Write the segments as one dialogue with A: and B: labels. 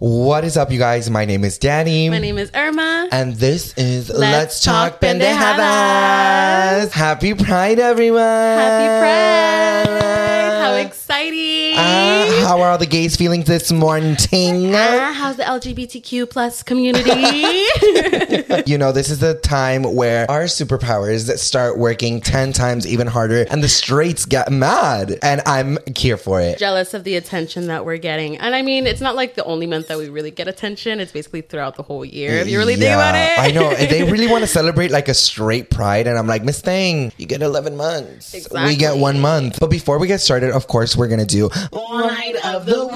A: What is up, you guys? My name is Danny.
B: My name is Irma.
A: and this is Let's,
B: Let's
A: Talk
B: Talk
A: Pendejadas. Happy Pride, everyone.
B: Happy Pride! How exciting!
A: Uh, how are all the gays feeling this morning?
B: Ah, how's the LGBTQ plus community?
A: you know, this is the time where our superpowers start working 10 times even harder and the straights get mad. And I'm here for it.
B: Jealous of the attention that we're getting. And I mean, it's not like the only month that we really get attention. It's basically throughout the whole year, if you really think about it.
A: I know. They really want to celebrate like a straight pride. And I'm like, Miss Thing, you get 11 months. We get one month. But before we get started, of course, we're going to do Wine of the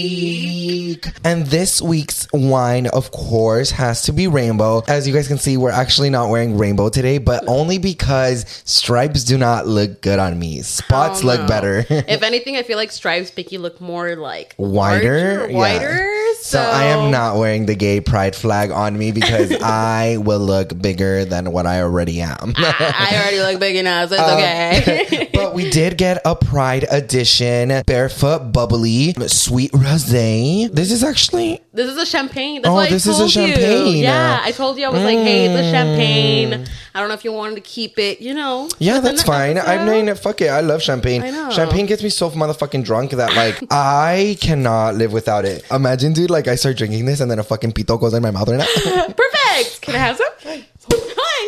A: Week. And this week's wine, of course, has to be rainbow. As you guys can see, we're actually not wearing rainbow today, but only because stripes do not look good on me. Spots
B: Oh,
A: look better.
B: if anything, I feel like stripes make you look more like
A: Wider,
B: larger,
A: Yeah.
B: wider.
A: So I am not wearing the gay pride flag on me because I will look bigger than what I already am.
B: I already look big enough, so it's
A: Um,
B: okay.
A: but we did get a Pride edition barefoot bubbly sweet rosé. This is actually
B: This is a champagne. That's
A: Oh, this
B: I
A: is a champagne.
B: You. Yeah, I told you I was like, hey, it's a
A: Mm.
B: champagne. I don't know if you wanted to keep it, you know.
A: yeah, that's fine. I
B: episode.
A: mean, fuck it. I love champagne.
B: I know.
A: Champagne gets me so motherfucking drunk that like I cannot live without it. Imagine, dude, like I start drinking this and then a fucking pito goes in my mouth right now.
B: Perfect. Can I have some? Hi.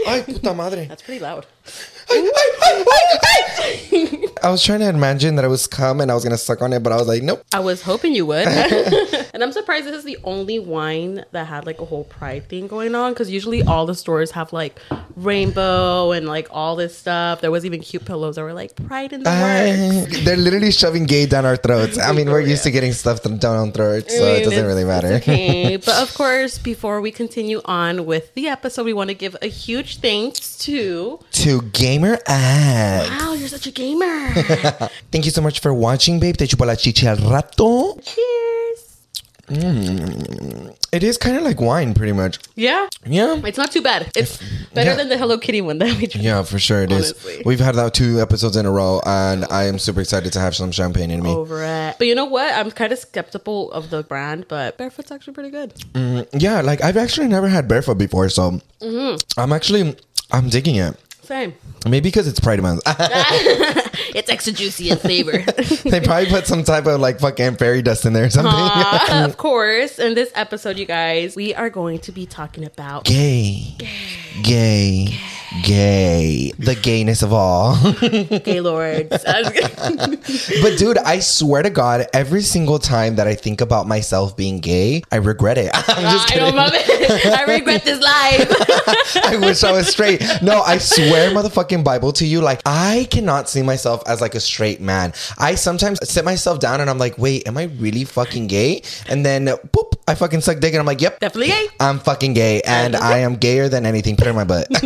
A: Ay, puta madre.
B: That's pretty loud.
A: I was trying to imagine that I was cum and I was gonna suck on it, but I was like, nope.
B: I was hoping you would. and I'm surprised this is the only wine that had like a whole pride thing going on because usually all the stores have like rainbow and like all this stuff. There was even cute pillows that were like pride in the works.
A: Uh, they're literally shoving gay down our throats. I mean, we're used to getting stuff down our throats, so
B: I
A: it doesn't really matter.
B: okay. but of course, before we continue on with the episode, we want to give a huge thanks to.
A: to Gamer Ad.
B: Wow, you're such a gamer.
A: Thank you so much for watching, babe. Te chupo la chichi al rato.
B: Cheers.
A: It is kind of like wine, pretty much.
B: Yeah,
A: Yeah.
B: it's not too bad. It's better
A: yeah.
B: than the Hello Kitty one that we tried.
A: Yeah, for sure it is.
B: Honestly.
A: We've had that two episodes in a row, and I am super excited to have some champagne in me.
B: Over it. But you know what? I'm kind of skeptical of the brand, but Barefoot's actually pretty good.
A: Yeah, like I've actually never had barefoot before, so
B: Mm-hmm.
A: I'm actually I'm digging it.
B: Same.
A: Maybe because it's Pride Month.
B: It's extra juicy in flavor.
A: they probably put some type of like fucking fairy dust in there or something.
B: Uh, of course, in this episode, you guys, we are going to be talking about
A: gay, gay, gay, the gayness of all.
B: gay lords.
A: but dude, I swear to God, every single time that I think about myself being gay, I regret it. I'm ah, just
B: I
A: kidding.
B: don't love it. I regret this life.
A: I wish I was straight. No, I swear, motherfucking Bible to you, like I cannot see myself as like a straight man. I sometimes sit myself down and I'm like, wait, am I really fucking gay? And then boop, I fucking suck dick and I'm like, yep.
B: Definitely gay.
A: I'm fucking gay and I am gayer than anything. Put it in my butt.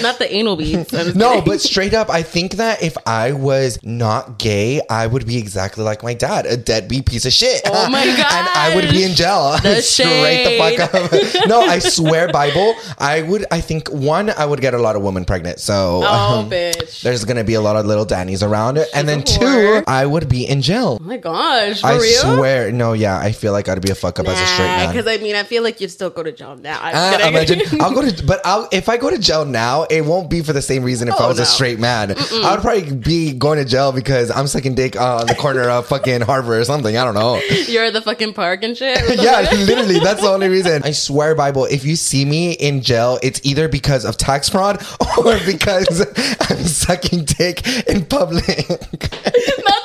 B: Not the anal beads.
A: No, but straight up, I think that if I was not gay, I would be exactly like my dad, a deadbeat piece of shit.
B: Oh my god!
A: and I would be in jail.
B: The
A: straight the fuck up. no, I swear, Bible, I would. I think one, I would get a lot of women pregnant. So
B: Oh,
A: um,
B: bitch.
A: there's gonna be a lot of little Dannies around it, and then two. I would be in jail.
B: Oh my gosh. For
A: I
B: real?
A: swear, no, yeah, I feel like I'd be a fuck up as a straight man.
B: Because I mean, I feel like you'd still go to jail now. I'm
A: Uh, imagine I'll go to, but I'll if I go to jail now, it won't be for the same reason if I
B: Oh,
A: was a straight man. I would probably be going to jail because I'm sucking dick uh, on the corner of fucking Harvard or something. I don't know.
B: You're at the fucking park and shit.
A: yeah, literally, that's the only reason. I swear, Bible, if you see me in jail, it's either because of tax fraud or because I'm sucking dick in public.
B: Not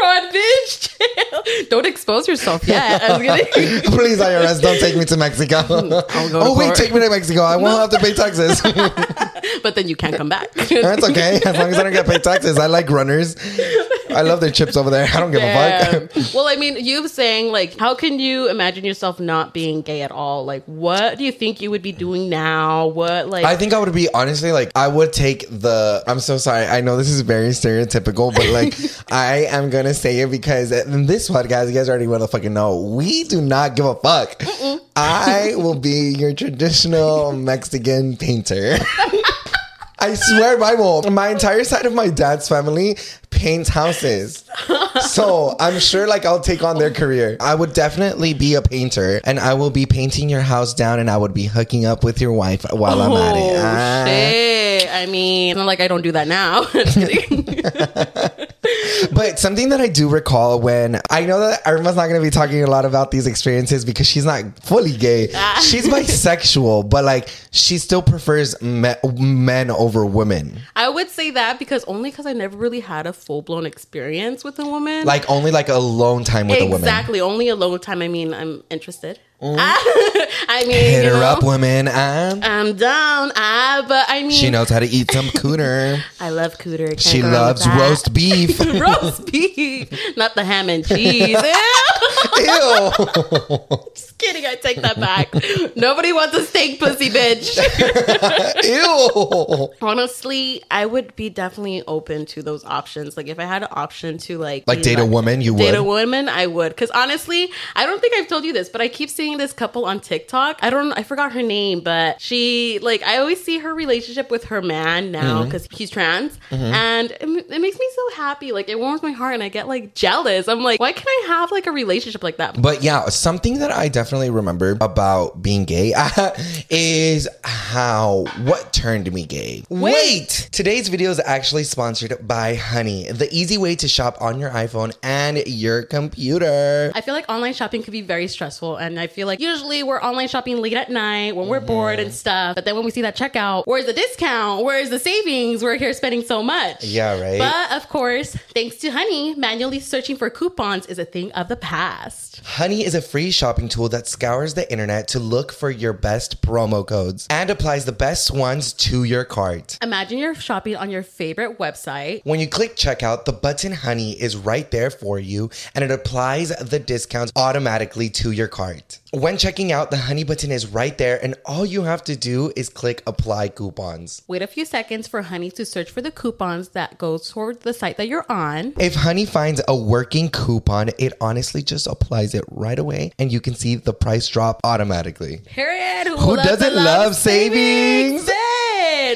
B: fraud, bitch. Don't expose yourself yet. I was gonna-
A: Please, IRS, don't take me to Mexico.
B: go to
A: oh wait,
B: court.
A: take me to Mexico. I won't have to pay taxes.
B: but then you can't come back.
A: That's okay. As long as I don't get paid taxes. I like runners. I love their chips over there. I don't give a fuck.
B: Well, I mean, you saying like, how can you imagine yourself not being gay at all? Like, what do you think you would be doing now? What like?
A: I think I would be honestly like I would take the. I'm so sorry. I know this is very stereotypical, but like I am gonna say it because in this podcast, you guys already motherfucking know we do not give a fuck. I will be your traditional Mexican painter. I swear, Bible. My entire side of my dad's family paints houses. so I'm sure like I'll take on their career. I would definitely be a painter and I will be painting your house down and I would be hooking up with your wife while I'm at it.
B: Oh,
A: Ah.
B: shit. I mean, not like I don't do that now.
A: But something that I do recall when I know that Irma's not going to be talking a lot about these experiences because she's not fully gay. Ah. she's bisexual, but like she still prefers me- men over women.
B: I would say that because only because I never really had a full blown experience with a woman.
A: Like only like alone time with a woman.
B: exactly. Only alone time. I mean, I'm interested. I mean,
A: Hit
B: you
A: her
B: know,
A: up, women. Ah.
B: I'm down. Ah, but I mean,
A: She knows how to eat some cooter.
B: I love cooter. Can't
A: she
B: go wrong with
A: loves roast beef.
B: roast beef, not the ham and cheese. Ew.
A: Ew.
B: Just kidding. I take that back. Nobody wants a steak pussy, bitch.
A: Ew.
B: Honestly, I would be definitely open to those options. Like if I had an option to like
A: Like date a woman, you
B: date
A: would?
B: Date a woman, I would. Because honestly, I don't think I've told you this, but I keep seeing this couple on TikTok. I don't, I forgot her name, but she like I always see her relationship with her man now
A: Mm-hmm.
B: because he's trans, and it, it makes me so happy. Like it warms my heart, and I get like jealous. I'm like, why can't I have like a relationship like that?
A: But yeah, something that I definitely remember about being gay is how what turned me gay. Wait! Today's video is actually sponsored by Honey, the easy way to shop on your iPhone and your computer.
B: I feel like online shopping could be very stressful. And I feel like usually we're online shopping late at night when we're bored
A: Mm-hmm.
B: and stuff. But then when we see that checkout, where's the discount? Where's the savings? We're here spending so much.
A: Yeah, right?
B: But of course, thanks to Honey, manually searching for coupons is a thing of the past.
A: Honey is a free shopping tool that scours the internet to look for your best promo codes and applies the best ones to your cart.
B: Imagine you're shopping on your favorite website.
A: When you click checkout, the button Honey is right there for you and it applies the discounts automatically to your cart. When checking out, the Honey button is right there and all you have to do is click apply coupons.
B: Wait a few seconds for Honey to search for the coupons that goes toward the site that you're on.
A: If Honey finds a working coupon, it honestly just applies it right away and you can see the price drop automatically.
B: Period.
A: Who
B: loves
A: doesn't
B: to
A: love savings?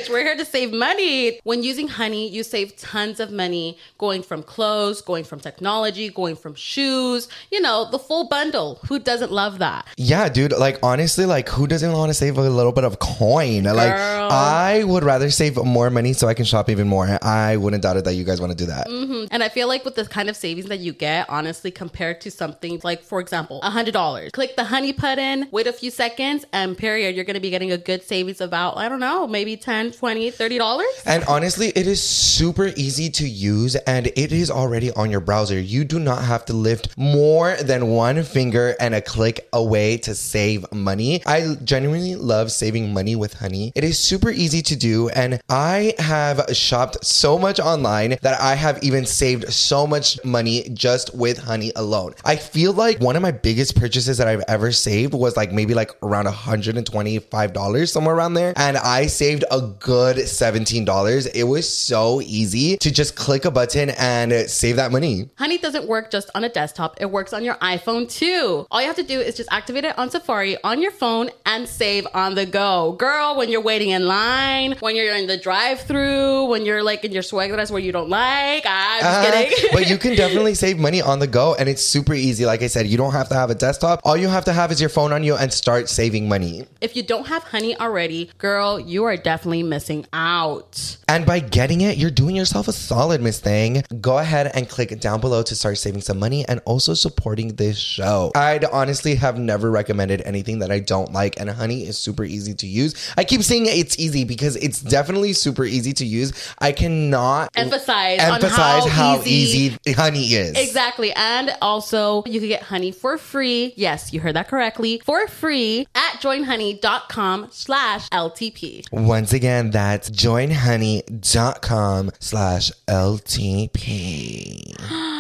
B: We're here to save money. When using Honey, you save tons of money going from clothes, going from technology, going from shoes, you know, the full bundle. Who doesn't love that?
A: Yeah, dude. Like honestly, like who doesn't want to save a little bit of coin? Like I would rather save more money so I can shop even more. I wouldn't doubt it that you guys want to do that. Mm-hmm.
B: And I feel like with the kind of savings that you get, honestly, compared to something like, for example, $100, click the Honey button, wait a few seconds, and period, you're going to be getting a good savings of about, I don't know, maybe 10 20 $30.
A: And honestly, it is super easy to use and it is already on your browser. You do not have to lift more than one finger and a click away to save money. I genuinely love saving money with Honey. It is super easy to do and I have shopped so much online that I have even saved so much money just with Honey alone. I feel like one of my biggest purchases that I've ever saved was like maybe like around $125 somewhere around there and I saved a good $17. It was so easy to just click a button and save that money.
B: Honey doesn't work just on a desktop, it works on your iPhone too. All you have to do is just activate it on Safari on your phone and save on the go. Girl, when you're waiting in line, when you're in the drive through, when you're like in your swag dress where you don't like, I'm just
A: Uh,
B: kidding.
A: but you can definitely save money on the go and it's super easy. Like I said, you don't have to have a desktop. All you have to have is your phone on you and start saving money.
B: if you don't have Honey already, girl, you are definitely missing out.
A: And by getting it, you're doing yourself a solid, Miss Thing. Go ahead and click down below to start saving some money and also supporting this show. I'd honestly have never recommended anything that I don't like, and Honey is super easy to use. I keep saying it's easy because it's definitely super easy to use. I cannot
B: Emphasize on
A: emphasize
B: how
A: how,
B: easy-
A: easy Honey is.
B: Exactly. And also, you can get honey for free. Yes, you heard that correctly. For free at joinhoney.com slash LTP.
A: Once again, that's joinhoney.com slash LTP.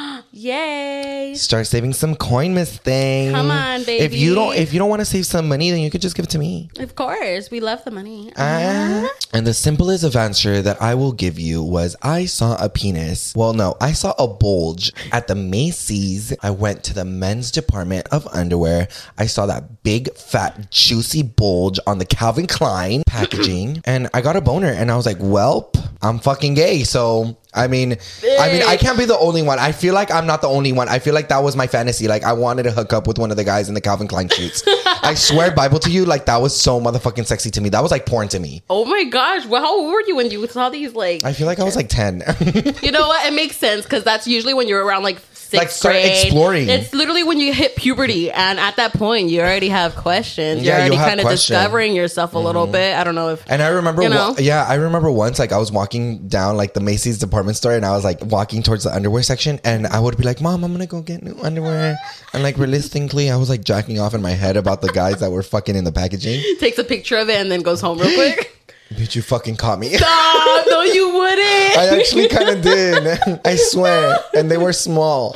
B: Yay.
A: Start saving some coin, Miss Thing.
B: Come on, baby.
A: If you don't if you don't want to save some money, then you could just give it to me.
B: Of course. We love the money.
A: Ah. And the simplest of answer that I will give you was I saw a penis. Well, no, I saw a bulge at the Macy's. I went to the men's department of underwear. I saw that big, fat, juicy bulge on the Calvin Klein packaging, and I got a boner. And I was like, "Welp, I'm fucking gay." So I mean, I mean, I can't be the only one. I feel like I'm not the only one. I feel like that was my fantasy. Like I wanted to hook up with one of the guys in the Calvin Klein shoots. I swear, Bible to you, like that was so motherfucking sexy to me. That was like porn to me.
B: Oh my gosh! Well, how old were you when you saw these? Like,
A: I feel like I was like ten.
B: you know what? It makes sense because that's usually when you're around like
A: Like, start
B: grade.
A: exploring.
B: It's literally when you hit puberty, and at that point, you already have questions. You're
A: Yeah,
B: already kind of.
A: Mm-hmm.
B: discovering yourself a little bit. I don't know if
A: And I remember,
B: You
A: wa- yeah, I remember once like I was walking down like the Macy's department store and I was like walking towards the underwear section and I would be like, "Mom, I'm gonna go get new underwear." And like realistically, I was like jacking off in my head about the guys that were fucking in the packaging.
B: takes a picture of it and then goes home real quick.
A: Bitch, you fucking caught me.
B: oh, no, you wouldn't,
A: I actually kind of did. I swear, and they were small.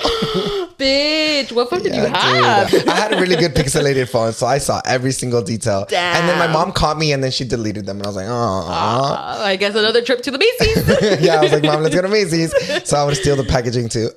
B: Bitch. What phone did you have?
A: dude. I had a really good pixelated phone, so I saw every single detail. And then my mom caught me, and then she deleted them, and I was like, "Oh."
B: Uh, I guess another trip to the Macy's.
A: yeah, I was like, "Mom, let's go to Macy's." So I would steal the packaging too.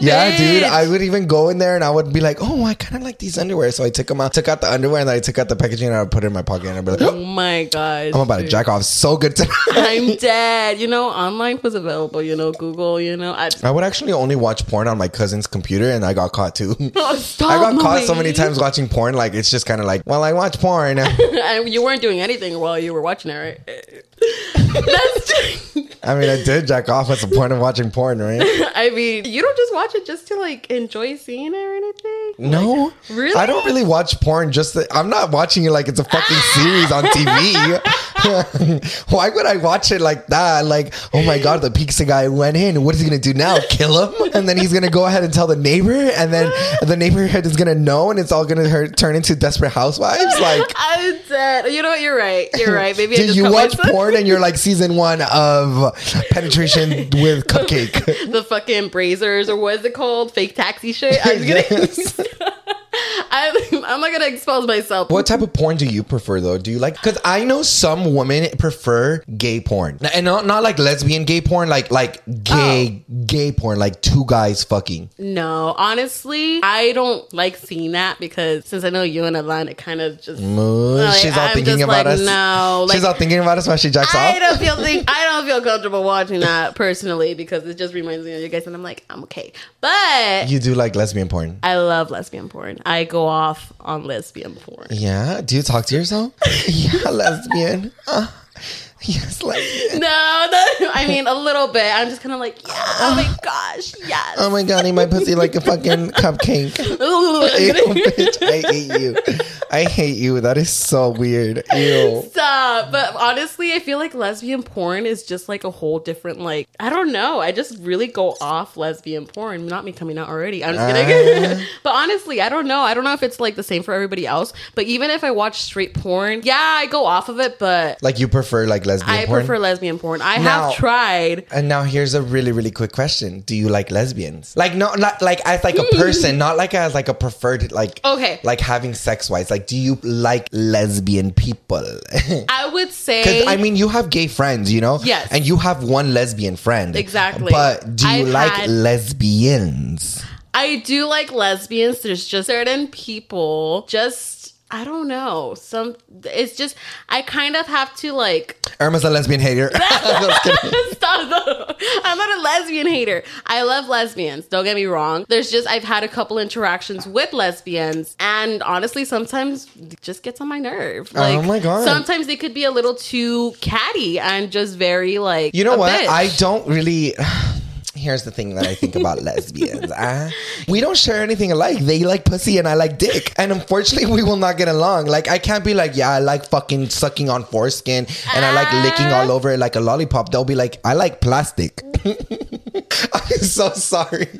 A: Yeah, dude. I would even go in there and I would be like, "Oh, I kind of like these underwear." So I took them out, took out the underwear, and then I took out the packaging and I would put it in my pocket and I'd be like,
B: Oh
A: oh,
B: my god.
A: "I'm about to jack off so good tonight."
B: I'm dead. You know, online was available. You know, Google. You know, I,
A: I would actually only watch porn on my cousin's computer, and I got caught too.
B: Oh, stop,
A: I got caught so many times watching porn. Like it's just kind of like, well, I watch porn.
B: And you weren't doing anything while you were watching it, right? That's.
A: I mean, I did jack off. What's the point of watching porn, right?
B: I mean, you don't just watch it just to like enjoy seeing it or anything.
A: No,
B: really?
A: I don't really watch porn. Just that I'm not watching it like it's a fucking series on TV. Why would I watch it like that? Like, oh my god, the pizza guy went in. What is he gonna do now? Kill him? And then he's gonna go ahead and tell the neighbor, and then the neighborhood is gonna know, and it's all gonna hurt, turn into Desperate Housewives. Like,
B: I'm dead. You know what? You're right. You're right. Maybe just
A: you watch porn and you're like season one of penetration with cupcake?
B: the fucking Brazzers or what is it called? Fake taxi shit. I'm gonna.
A: Yes.
B: I'm, I'm not gonna expose myself.
A: What type of porn do you prefer though? Do you like? Because I know some women prefer gay porn, and not not like lesbian gay porn, like like gay oh. gay porn, like two guys fucking.
B: No, honestly, I don't like seeing that because since I know you and Atlanta kind of just.
A: Mm, Moo,
B: Like,
A: she's all
B: I'm
A: thinking about
B: like,
A: us.
B: no,
A: she's all thinking about us while she jacks
B: I
A: off.
B: don't feel think I don't feel comfortable watching that personally because it just reminds me of you guys, and I'm like, I'm okay. But
A: You do like lesbian porn.
B: I love lesbian porn. I go off on lesbian porn.
A: Yeah. Do you talk to yourself? yeah, lesbian. Uh, yes, lesbian.
B: No, no, I mean a little bit. I'm just kind of like, yeah, oh my gosh, yes.
A: Oh my god, eat my pussy like a fucking cupcake. Ew, bitch, I hate you. I hate you. That is so weird. Ew.
B: Stop. But honestly, I feel like lesbian porn is just like a whole different like I don't know. I just really go off lesbian porn. Not me coming out already. I'm just kidding. Uh. but honestly, I don't know. I don't know if it's like the same for everybody else. But even if I watch straight porn, yeah, I go off of it. But
A: Like you prefer like lesbian
B: I
A: porn?
B: prefer lesbian porn. I
A: Now-
B: have tried.
A: And now here's a really, really quick question: Do you like lesbians? Like, no, not like as like a hmm. person, not like as like a preferred, like
B: Okay.
A: like having sex wise. Like, do you like lesbian people?
B: I would say
A: Because I mean, you have gay friends, you know,
B: Yes.
A: and you have one lesbian friend,
B: Exactly.
A: But do you
B: I've
A: like
B: had-
A: lesbians?
B: I do like lesbians. There's just certain people just I don't know. Some it's just I kind of have to like
A: Irma's a lesbian hater.
B: Stop. I'm not a lesbian hater. I love lesbians. Don't get me wrong. There's just I've had a couple interactions with lesbians, and honestly, sometimes it just gets on my nerve. Oh like,
A: Oh my God.
B: Sometimes they could be a little too catty and just very like
A: You know what?
B: bitch.
A: I don't really. Here's the thing that I think about lesbians. Uh, we don't share anything alike. They like pussy and I like dick. And unfortunately, we will not get along. Like, I can't be like, yeah, I like fucking sucking on foreskin and I like licking all over it like a lollipop. They'll be like, I like plastic. I'm so sorry.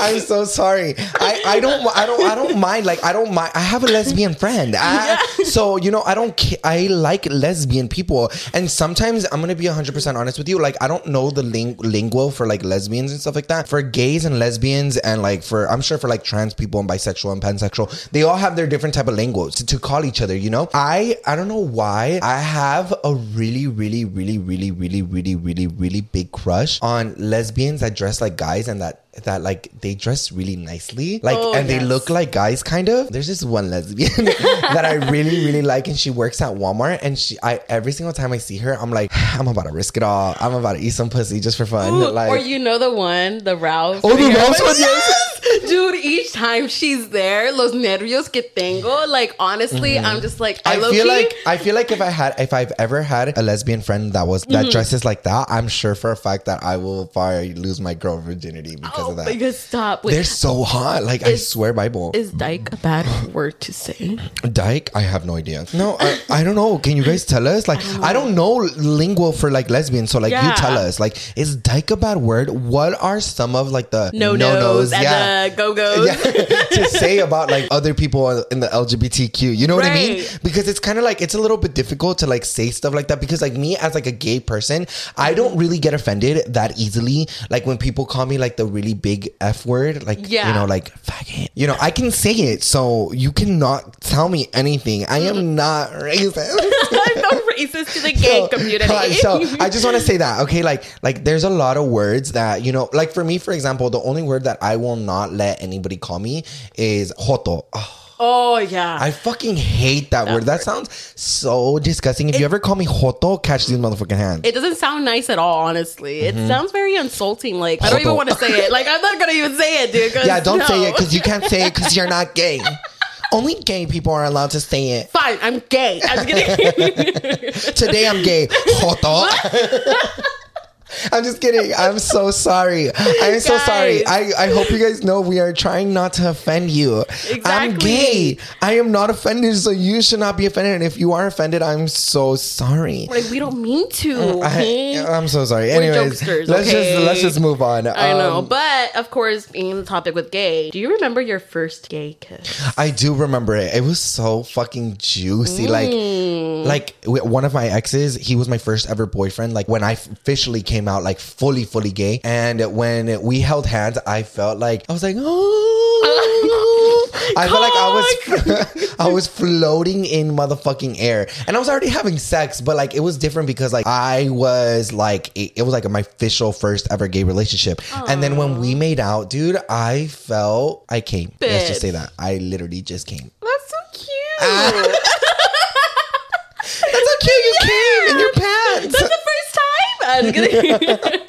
A: I'm so sorry. I, I don't I don't I don't mind like I don't mind. I have a lesbian friend. I- so you know I don't ca- I like lesbian people and sometimes I'm gonna be 100 percent honest with you. Like I don't know the ling- lingo for like lesbians and stuff like that. For gays and lesbians and like for I'm sure for like trans people and bisexual and pansexual, they all have their different type of linguos to, to call each other. You know I I don't know why I have a really really really really really really really really big crush on lesbians that dress like guys and that that like they dress really nicely, like
B: Oh,
A: and they look like guys kind of. There's this one lesbian that I really really like, and she works at Walmart, and she I every single time I see her, I'm like, I'm about to risk it all. I'm about to eat some pussy just for fun.
B: Ooh,
A: like,
B: or you know the one, the Ralph.
A: Oh, the Ralph's one,
B: yes. Dude, each time she's there, los nervios que tengo, like honestly, I'm just like, I,
A: Mm-hmm. I feel like I feel like if I had if I've ever had a lesbian friend that was
B: Mm-hmm.
A: that dresses like that, I'm sure for a fact that I will probably lose my girl virginity because
B: oh
A: of that.
B: god, stop. Wait,
A: They're so hot. Like I
B: Is-
A: swear, Bible.
B: is dyke a bad word to say?
A: Dyke? I have no idea. No, I, I don't know. Can you guys tell us? Like, I don't know lingual for like lesbian. So, like, you tell us. Like, is dyke a bad word? What are some of like the
B: No
A: no-nos?
B: nos and the go goes.
A: yeah, to say about like other people in the LGBTQ. You know what I mean? Because it's kind of like it's a little bit difficult to like say stuff like that. Because like me as like a gay person, I mm-hmm. don't really get offended that easily. Like when people call me like the really big f word, like
B: yeah.
A: you know, like faggot. You know, I can say it, so you cannot tell me anything. I am mm-hmm. not racist.
B: I'm not racist to the gay community.
A: so I just want to say that, okay? Like, like there's a lot of words that you know, like for me, for example, the only word that I will not let anybody call me is joto. Oh,
B: oh yeah.
A: I fucking hate that, word. That sounds so disgusting. If you ever call me joto, catch these motherfucking hands.
B: it doesn't sound nice at all, honestly. It
A: Mm-hmm.
B: sounds very insulting. Like I don't even want to say it. Like I'm not gonna even say it, dude.
A: yeah, don't say it because you can't say it because you're not gay. Only gay people are allowed to say it.
B: Fine, I'm gay. I'm.
A: Today I'm gay. Joto. I'm just kidding. I'm so sorry. I'm so sorry. I, I hope you guys know we are trying not to offend you.
B: Exactly.
A: I'm gay. I am not offended, so you should not be offended. And if you are offended, I'm so sorry.
B: like we don't mean to.
A: I,
B: okay?
A: am so sorry.
B: We're
A: Anyways,
B: jokesters,
A: let's
B: okay?
A: just let's just move on.
B: I know,
A: Um,
B: but of course, being the topic with gay, do you remember your first gay kiss?
A: I do remember it. It was so fucking juicy. Like,
B: Mm.
A: like w- one of my exes, he was my first ever boyfriend. Like when I officially came out, like fully, fully gay. And when we held hands, I felt like I was like, oh. I felt like I was, I was floating in motherfucking air, and I was already having sex, but like it was different because like I was like it, it was like my official first ever gay relationship, and then when we made out, dude, I felt I came. Let's just say that I literally just came.
B: That's so cute. time. I'm kidding.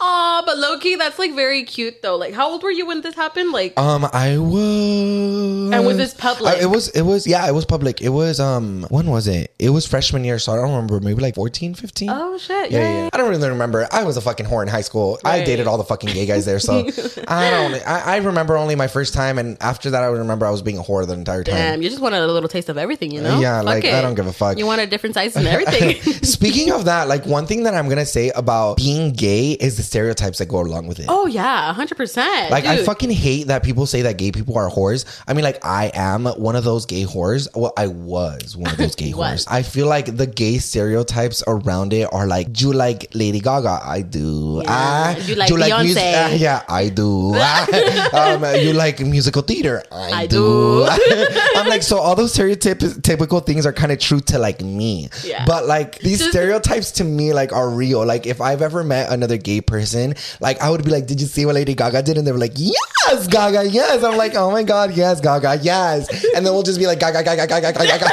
B: Aw, but Loki, that's like very cute though. Like, how old were you when this happened? Like,
A: Um, I was.
B: And was this public?
A: I- it was. It was. Yeah, it was public. It was. Um, when was it? It was freshman year, so I don't remember. Maybe like 14, 15?
B: oh shit,
A: Yeah,
B: yeah.
A: I don't really remember. I was a fucking whore in high school. I
B: Right.
A: dated all the fucking gay guys there, so I don't. I, I remember only my first time, and after that, I would remember I was being a whore the entire time.
B: Damn, you just wanted a little taste of everything, you know?
A: Yeah,
B: Fuck
A: like,
B: it.
A: I don't give a fuck.
B: You want a different size and everything.
A: Speaking of that, like one thing that I'm gonna say about being gay is the stereotypes that go along with it.
B: oh yeah, hundred percent.
A: Like I fucking hate that people say that gay people are whores. I mean, like I am one of those gay whores. Well, I was one of those gay
B: Was.
A: whores. I feel like the gay stereotypes around it are like, do you like Lady Gaga? I do.
B: Yeah.
A: Ah,
B: You like
A: do
B: Beyonce?
A: Ah, yeah, I do. Ah, um, you like musical theater? I,
B: I
A: do.
B: do.
A: I'm like, so all those stereotypical things are kind of true to like me.
B: Yeah.
A: But like these stereotypes to me like are real. Like if I've ever met another gay person, like I would be like, did you see what Lady Gaga did? And they were like, yes, Gaga, yes. I'm like, oh my god, yes, Gaga, yes. And then we'll just be like, Gaga, Gaga, Gaga, Gaga, Gaga.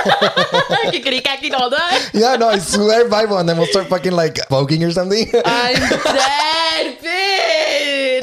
B: Kickity cacky all that.
A: yeah, no, I swear, Bible. And then we'll start fucking like voguing or something.
B: I'm dead,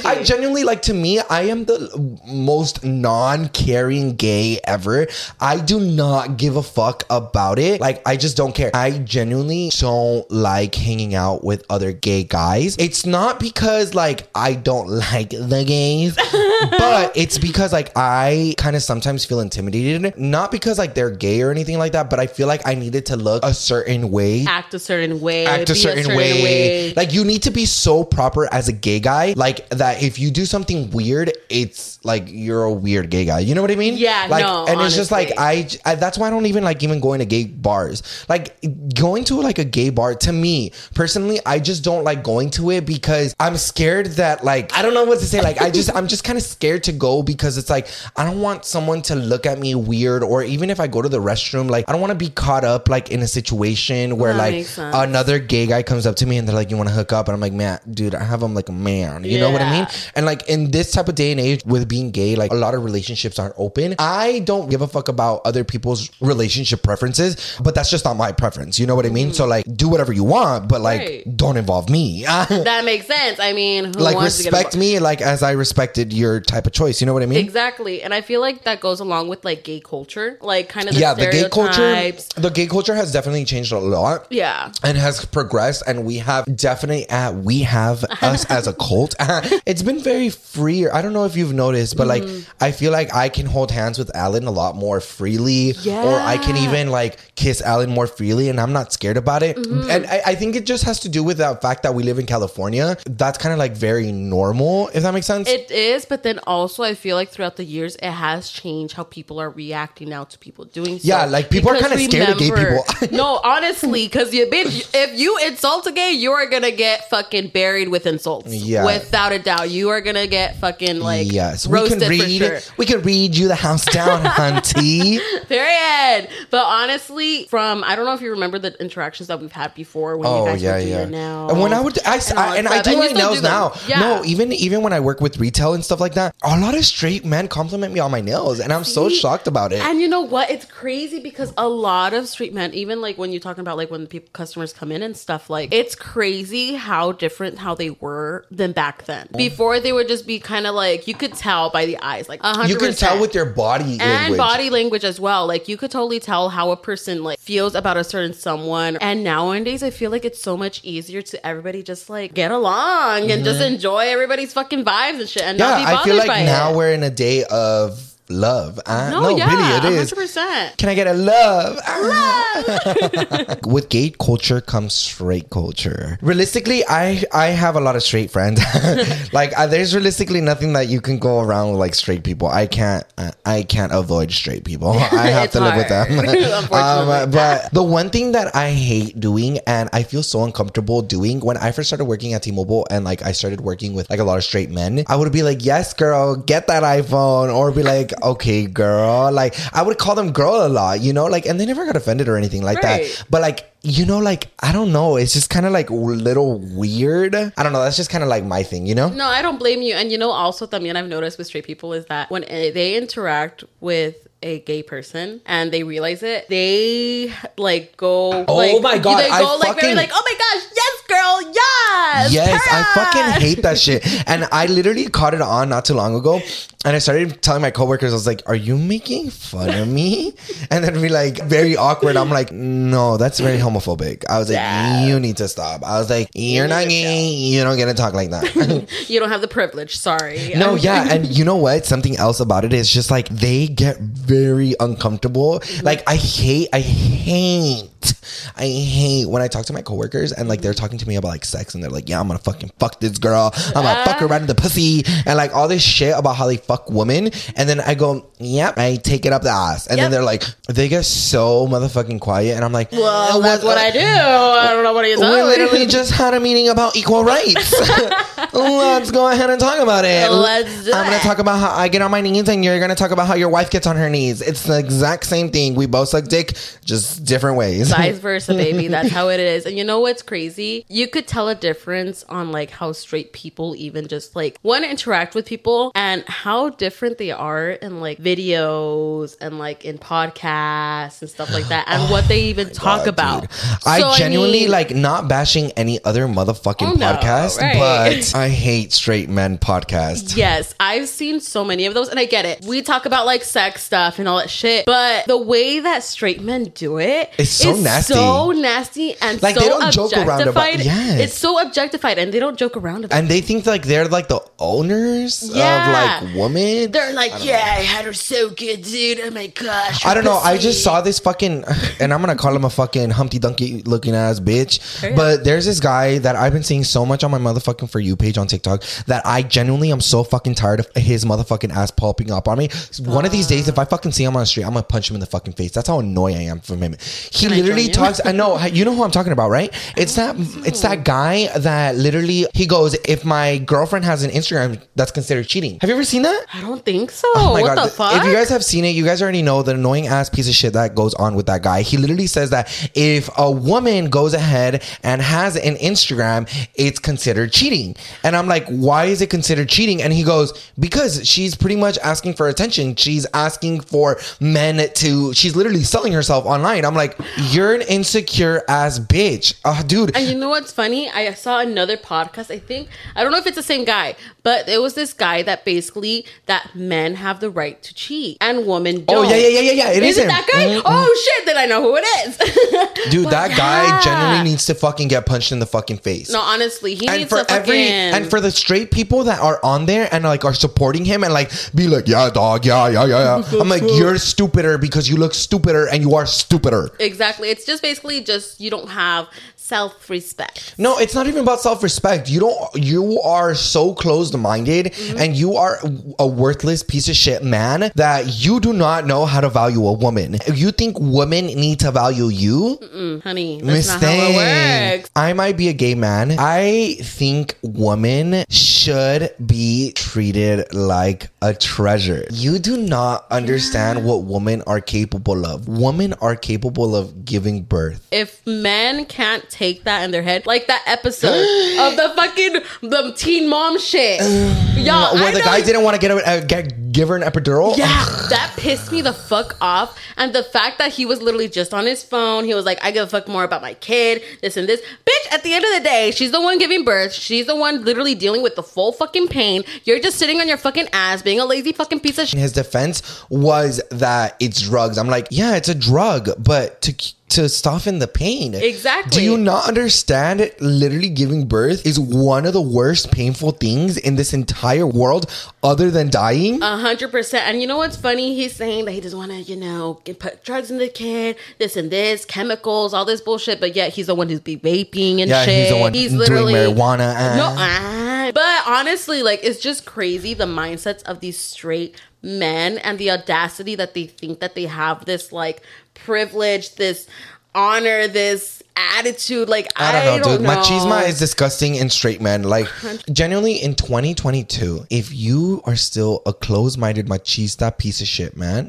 B: bitch.
A: I genuinely like to me, I am the most non-caring gay ever. I do not give a fuck about it. Like I just don't care. I genuinely don't like hanging out with other gay guys. It's not because like I don't like the gays, but it's because like I kind of sometimes feel intimidated. Not because like they're gay or anything like that, but I feel like I needed to look a certain way
B: act a certain way.
A: act
B: be
A: a certain, way. Like you need to be so proper as a gay guy, like that. If you do something weird, it's like you're a weird gay guy. You know what I mean?
B: Yeah,
A: Like,
B: no,
A: and it's just like. I, I. That's why I don't even like even going to gay bars. Like going to like a gay bar to me personally, I just don't like going to it because I'm scared that like I don't know what to say. Like I just I'm just kind of scared to go because it's like I don't want someone to look at me weird or even if I go to the restroom, like I don't want to be caught up like in a situation where
B: That
A: like another gay guy comes up to me and they're like, "You want to hook up?" And I'm like, "Man, dude, I have him like a man." You know what I
B: Yeah.
A: And like in this type of day and age with being gay, like a lot of relationships aren't open. I don't give a fuck about other people's relationship preferences, but that's just not my preference. You know what I mean? So like do whatever you want, but like
B: Right.
A: don't involve me.
B: that makes sense. I mean, who
A: like
B: wants to get
A: respect me like as I respected your type of choice. You know what I mean?
B: Exactly. And I feel like that goes along with like gay culture, like kind of the
A: yeah, the gay culture the gay culture has definitely changed a lot.
B: Yeah.
A: and has progressed and we have definitely uh, we have us as a cult it's been very free i don't know if you've noticed but
B: Mm-hmm.
A: like i feel like i can hold hands with alan a lot more freely or i can even like kiss alan more freely and i'm not scared about it
B: Mm-hmm.
A: and I, I think it just has to do with the fact that we live in california that's kind of like very normal if that makes sense
B: It is, but then also I feel like throughout the years it has changed how people are reacting now to people doing so.
A: Yeah, like, people are kinda scared of gay people.
B: no, honestly, because you bitch, if you insult a gay, you are gonna get fucking buried with insults.
A: Yeah.
B: without a doubt, you are gonna get fucking like
A: yes we can read
B: sure.
A: we can read you the house down hunty
B: Period. But honestly, from I don't know if you remember the interactions that we've had before when you
A: Oh
B: guys
A: yeah,
B: were doing
A: yeah.
B: now.
A: And when I would, I,
B: and
A: I and I do
B: And
A: my nails
B: do
A: now.
B: Yeah.
A: No, even even when I work with retail and stuff like that, a lot of straight men compliment me on my nails, and I'm so shocked about it.
B: And you know what? It's crazy because a lot of street men, even like when you're talking about like when people customers come in and stuff, like it's crazy how different how they were than back then. Before they would just be kind of like you could tell by the eyes, like hundred.
A: you can tell with their body
B: and
A: language.
B: body language as well. Like you could totally tell how a person like feels about a certain someone. And nowadays, I feel like it's so much easier to everybody just like get along and just enjoy everybody's fucking vibes and shit, and
A: Mm-hmm. yeah,
B: not be bothered
A: I feel like
B: by
A: now
B: it.
A: we're in a day of love. Uh,
B: no,
A: no,
B: yeah,
A: really, it is.
B: hundred percent.
A: Can I get a love? Ah. With gay culture comes straight culture. Realistically, I I have a lot of straight friends. like uh, there's realistically nothing that you can go around with like straight people. I can't uh, I can't avoid straight people. I have to live with them. Um, but the one thing that I hate doing and I feel so uncomfortable doing when I first started working at T-Mobile and like I started working with like a lot of straight men, I would be like, "Yes, girl, get that iPhone," or be like, "Okay, girl." Like I would call them girl a lot, you know, like and they never got offended or anything like
B: Right.
A: that. But like you know, like I don't know, it's just kind of like a little weird. I don't know. That's just kind of like my thing, you know.
B: No, I don't blame you. And you know, also, también I've noticed with straight people is that when eh, they interact with a gay person and they realize it, they like go.
A: Oh
B: like,
A: my God,
B: They
A: I
B: go like very
A: fucking-
B: like, oh my gosh, yes, girl, yes.
A: Yes, I fucking hate that shit. And I literally caught it on not too long ago. And I started telling my coworkers, I was like, Are you making fun of me? And then be like, very awkward. I'm like, No, that's very homophobic. I was like,
B: Yeah.
A: You need to stop. I was like, You're not gay. You don't get to talk like that.
B: You don't have the privilege. Sorry.
A: No, yeah, and you know what? Something else about it is just like they get very uncomfortable. Like I hate, I hate, I hate when I talk to my coworkers and like they're talking to me about like sex and they're like, "Yeah, I'm gonna fucking fuck this girl. I'm gonna fuck her right in the pussy," and like all this shit about how they fuck women. And then I go, "Yep," I take it up the ass, and then they're like, they get so motherfucking quiet, and I'm like,
B: Well,
A: "Uh,
B: that's what I do. I don't know what you're
A: we literally just had a meeting about equal rights. Let's go ahead and talk about it.
B: Let's do
A: I'm gonna
B: it.
A: talk about how I get on my knees, and you're gonna talk about how your wife gets on her knees. It's the exact same thing. We both suck dick, just different ways.
B: vice versa, baby. That's how it is. And you know what's crazy? You could tell a difference on like how straight people even just like want to interact with people and how different they are in like videos and like in podcasts and stuff like that and oh what they even talk
A: God,
B: about.
A: dude. I
B: So,
A: genuinely
B: mean,
A: like not bashing any other motherfucking
B: Oh, no,
A: podcast,
B: right.
A: but I hate straight men podcasts.
B: Yes, I've seen so many of those, and I get it. We talk about like sex stuff and all that shit, but the way that straight men do it
A: It's so
B: is
A: nasty.
B: so nasty and
A: Like,
B: so
A: they don't joke around about-
B: objectified.
A: Yes.
B: It's so objectified, and they don't joke around about. it.
A: And they think like they're like the owners
B: Yeah.
A: of like women.
B: They're like, yeah, I had her so good, dude. Oh my gosh.
A: I don't know. I just saw this fucking, and I'm gonna call him a fucking Humpty Dumpty looking ass bitch.
B: Fair.
A: But there's this guy that I've been seeing so much on my motherfucking for you page on TikTok that I genuinely am so fucking tired of his motherfucking ass popping up on me. One of these days, if I fucking see him on the street, I'm gonna punch him in the fucking face. That's how annoyed I am from him. He
B: Can
A: literally literally
B: showing you.
A: talks. I know you know who I'm talking about, right? It's that it's that guy that literally he goes, if my girlfriend has an Instagram, that's considered cheating. Have you ever seen that?
B: I don't think so.
A: Oh my
B: what
A: God.
B: the fuck?
A: If you guys have seen it, you guys already know the annoying ass piece of shit that goes on with that guy. He literally says that if a woman goes ahead and has an Instagram, it's considered cheating. And I'm like, why is it considered cheating? And he goes, because she's pretty much asking for attention. She's asking for men to, she's literally selling herself online. I'm like, you're an insecure ass bitch. Uh, dude.
B: And you know what's funny? I saw another podcast. I think I don't know if it's the same guy, but there was this guy that basically that men have the right to cheat and women
A: Oh,
B: don't.
A: yeah, yeah, yeah, yeah, yeah. It
B: is
A: is
B: it that guy?
A: Mhm,
B: Oh shit! Then I know who it is.
A: Dude,
B: But
A: that guy
B: yeah.
A: genuinely needs to fucking get punched in the fucking face.
B: No, honestly, he
A: and
B: needs
A: for
B: to fucking.
A: and for the straight people that are on there and like are supporting him and like be like yeah dog yeah yeah yeah yeah i'm like you're stupider because you look stupider and you are stupider
B: exactly, it's just basically just you don't have self respect.
A: no it's not even about self-respect you don't you are so closed-minded
B: Mm-hmm.
A: and you are a worthless piece of shit man that you do not know how to value a woman you think women need to value you
B: Honey, that's not how it
A: Mistake.
B: works.
A: I might be a gay man. I think women should be treated like a treasure. You do not understand what women are capable of. Women are capable of giving birth.
B: If men can't take that in their head, like that episode of the fucking the teen mom shit, y'all,
A: Where
B: I
A: the
B: know
A: guy didn't want to get, a, uh, get give her an epidural.
B: Yeah, that pissed me the fuck off. And the fact that he was literally just on his phone, he was like, I give a fuck more about my kid, this and this. Bitch, at the end of the day, she's the one giving birth. She's the one literally dealing with the full fucking pain. You're just sitting on your fucking ass, being a lazy fucking piece of shit.
A: His defense was that it's drugs. I'm like, yeah, it's a drug, but to to soften the pain.
B: Exactly.
A: Do you not understand? it? Literally giving birth is one of the worst painful things in this entire world, other than dying.
B: A hundred percent. And you know what's funny? He's saying that he doesn't want to, you know, get, put drugs in the kid, this and this, chemicals, all this bullshit. But yet he's the one who's be vaping and
A: Yeah,
B: shit.
A: he's the one doing marijuana, uh.
B: No, ah. but honestly, like it's just crazy the mindsets of these straight men and the audacity that they think that they have this like privilege, this honor, this attitude. Like I
A: I don't know, dude.
B: know.
A: Machismo is disgusting in straight men. Like, genuinely, in 2022, if you are still a closed-minded machista piece of shit, man,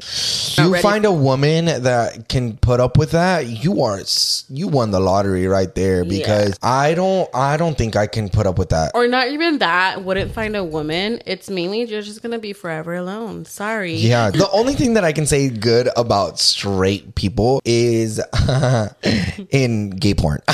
A: you
B: ready
A: find a woman that can put up with that, you are you won the lottery right there. Because I don't, I don't think I can put up with that.
B: or not even that wouldn't find a woman it's mainly you're just gonna be forever alone sorry
A: Yeah, the only thing that I can say good about straight people is in gay porn.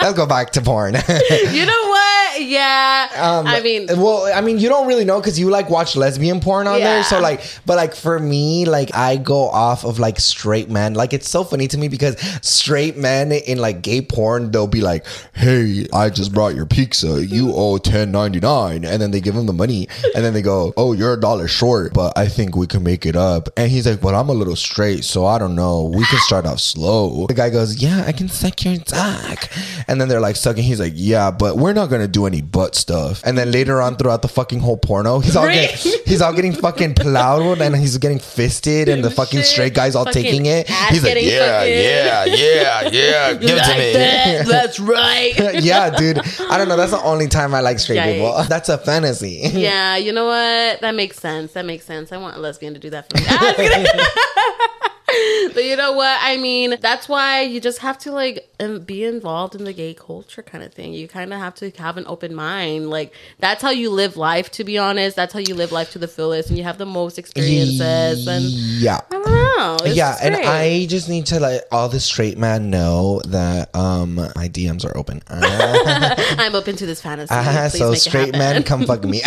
A: Let's go back to porn.
B: you know what yeah
A: Um,
B: i mean
A: well, I mean, you don't really know because you like watch lesbian porn on there. So like, but like for me, like I go off of like straight men. Like it's so funny to me because straight men in like gay porn, they'll be like, "Hey, I just brought your pizza. You owe ten ninety nine, and then they give him the money, and then they go, "Oh, you're a dollar short, but I think we can make it up." And he's like, "But I'm a little straight, so I don't know. We can start off slow." The guy goes, "Yeah, I can suck your dick," and then they're like sucking. He's like, "Yeah, but we're not gonna do any butt stuff." And then later on, throughout the fucking whole porno, he's all
B: Right.
A: getting, he's all getting fucking plowed, and he's getting fisted, and the fucking
B: Shit.
A: straight guy's all
B: Fucking
A: taking it. He's like, "Yeah, yeah, yeah, yeah, give it to
B: like
A: me."
B: that, that's right
A: yeah, dude. I don't know. That's the only time I like straight people. That's a fantasy.
B: yeah you know what that makes sense that makes sense i want a lesbian to do that for me. but you know what i mean that's why you just have to like be involved in the gay culture kind of thing you kind of have to have an open mind like that's how you live life to be honest that's how you live life to the fullest and you have the most experiences and
A: yeah.
B: i don't know It's
A: yeah, and. I just need to let all the straight men know that um my DMs are open. Uh,
B: i'm open to this fantasy
A: uh, so straight men, come fuck me.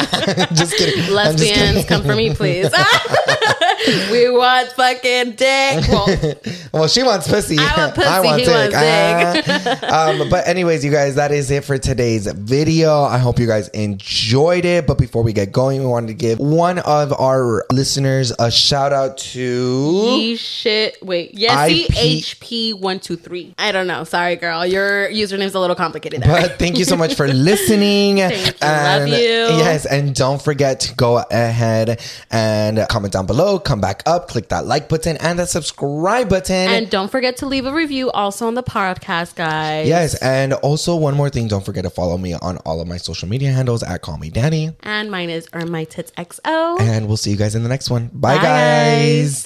A: just kidding. I'm just
B: lesbians
A: kidding.
B: come for me please we want fucking dick well,
A: Well, she wants pussy.
B: I want pussy, he wants
A: dick. Uh, um, but anyways, you guys, that is it for today's video. I hope you guys enjoyed it. But before we get going, we wanted to give one of our listeners a shout out to.
B: Ye shit. Wait. Yesy
A: IP
B: HP one two three. I don't know. Sorry, girl. Your username's a little complicated. There.
A: But thank you so much for listening.
B: Thank you. Love you.
A: Yes, and don't forget to go ahead and comment down below. Comment come back up, click that like button and that subscribe button.
B: And don't forget to leave a review also on the podcast, guys.
A: yes, and also one more thing, don't forget to follow me on all of my social media handles at Call Me Danny.
B: And mine is Earn My Tits XO.
A: And we'll see you guys in the next one. Bye,
B: Bye,
A: guys.
B: guys.